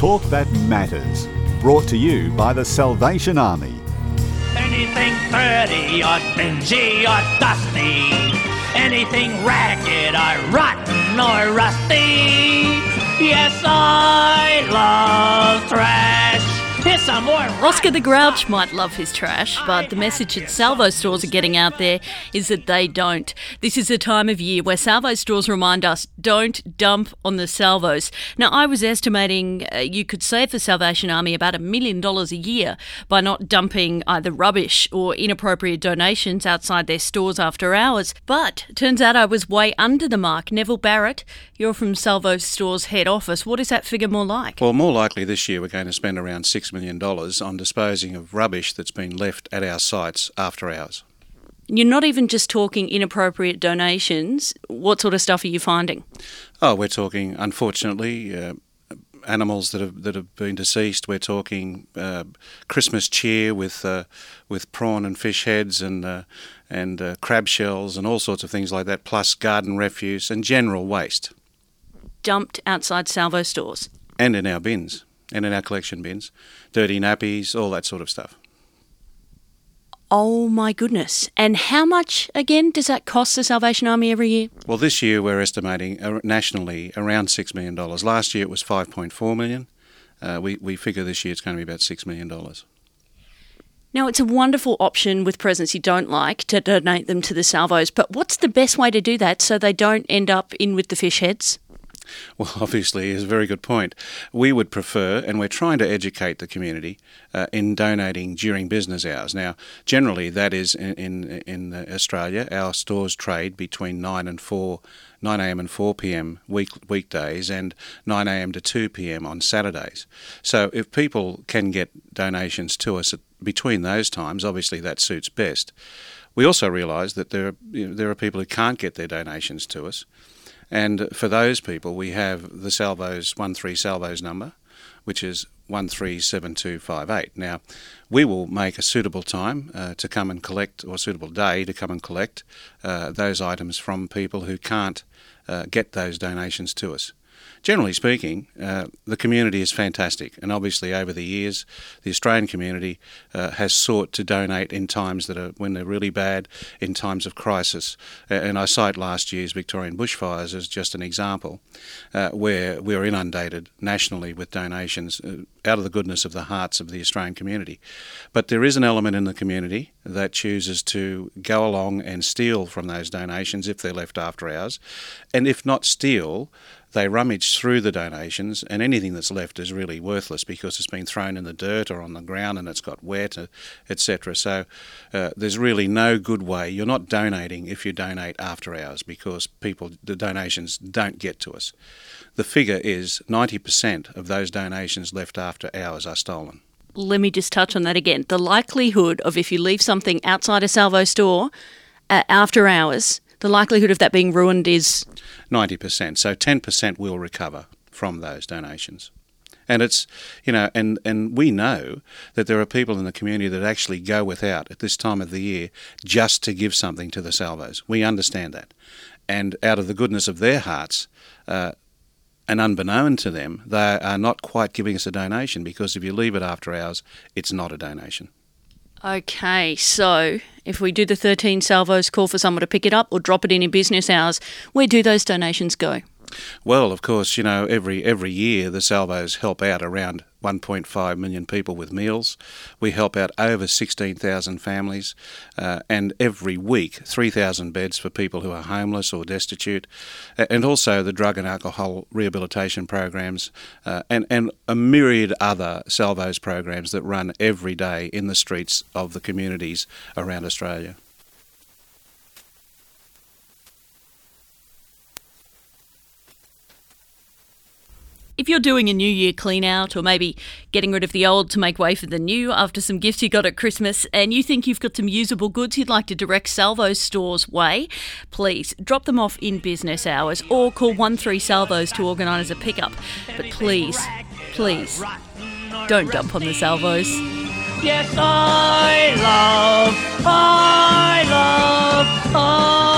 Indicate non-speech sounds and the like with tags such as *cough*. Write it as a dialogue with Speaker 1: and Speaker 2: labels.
Speaker 1: Talk that matters. Brought to you by the Salvation Army.
Speaker 2: Anything dirty or dingy or dusty, anything ragged or rotten or rusty. Yes, I love trash. Some more.
Speaker 3: Oscar the Grouch might love his trash, but the message that Salvo stores are getting out there is that they don't. This is a time of year where Salvo stores remind us don't dump on the salvos. Now, I was estimating uh, you could save the Salvation Army about a million dollars a year by not dumping either rubbish or inappropriate donations outside their stores after hours. But turns out I was way under the mark. Neville Barrett, you're from Salvo Stores head office. What is that figure more like?
Speaker 4: Well, more likely this year we're going to spend around $6 million on disposing of rubbish that's been left at our sites after hours.
Speaker 3: You're not even just talking inappropriate donations. What sort of stuff are you finding?
Speaker 4: Oh, we're talking, unfortunately, uh, animals that have that have been deceased. We're talking uh, Christmas cheer with uh, with prawn and fish heads and uh, and uh, crab shells and all sorts of things like that, plus garden refuse and general waste.
Speaker 3: Dumped outside salvo stores.
Speaker 4: And in our bins, and in our collection bins, dirty nappies, all that sort of stuff.
Speaker 3: Oh my goodness. And how much, again, does that cost the Salvation Army every year?
Speaker 4: Well, this year we're estimating nationally around $6 million. Last year it was 5.4 million. Uh, we, we figure this year it's going to be about $6 million.
Speaker 3: Now, it's a wonderful option with presents you don't like to donate them to the salvos, but what's the best way to do that so they don't end up in with the fish heads? *laughs*
Speaker 4: Well, obviously, is a very good point. We would prefer, and we're trying to educate the community uh, in donating during business hours. Now, generally, that is in, in, in Australia. Our stores trade between 9 and 4 9 a.m. and 4 p.m. week weekdays and 9 a.m. to 2 p.m. on Saturdays. So if people can get donations to us between those times, obviously that suits best. We also realise that there are, you know, there are people who can't get their donations to us. And for those people, we have the Salvos 13 Salvos number, which is 137258. Now, we will make a suitable time uh, to come and collect, or suitable day to come and collect uh, those items from people who can't uh, get those donations to us generally speaking, uh, the community is fantastic. And obviously, over the years, the Australian community uh, has sought to donate in times that are when they're really bad, in times of crisis. And I cite last year's Victorian bushfires as just an example, uh, where we were inundated nationally with donations uh, out of the goodness of the hearts of the Australian community. But there is an element in the community that chooses to go along and steal from those donations if they're left after hours, and if not steal, they rummage through the donations, and anything that's left is really worthless because it's been thrown in the dirt or on the ground and it's got wet, uh, etc. So uh, there's really no good way. You're not donating if you donate after hours because people, the donations don't get to us. The figure is 90% of those donations left after hours are stolen.
Speaker 3: Let me just touch on that again. The likelihood of if you leave something outside a salvo store uh, after hours the likelihood of that being ruined is
Speaker 4: 90%. So 10% will recover from those donations. And it's, you know, and, and we know that there are people in the community that actually go without at this time of the year just to give something to the salvos. We understand that. And out of the goodness of their hearts, uh, and unbeknown to them, they are not quite giving us a donation because if you leave it after hours, it's not a donation.
Speaker 3: Okay, so if we do the 13 salvos, call for someone to pick it up or drop it in in business hours, where do those donations go?
Speaker 4: Well, of course, you know, every every year the salvos help out around 1.5 million people with meals. We help out over 16,000 families, uh, and every week 3,000 beds for people who are homeless or destitute, and also the drug and alcohol rehabilitation programs, uh, and and a myriad other salvos programs that run every day in the streets of the communities around Australia.
Speaker 3: If you're doing a New Year clean out or maybe getting rid of the old to make way for the new after some gifts you got at Christmas and you think you've got some usable goods you'd like to direct Salvo Stores way, please drop them off in business hours or call 13 Salvos to organise a pickup. But please, please, don't dump on the Salvos.
Speaker 2: Yes, I love, I love, I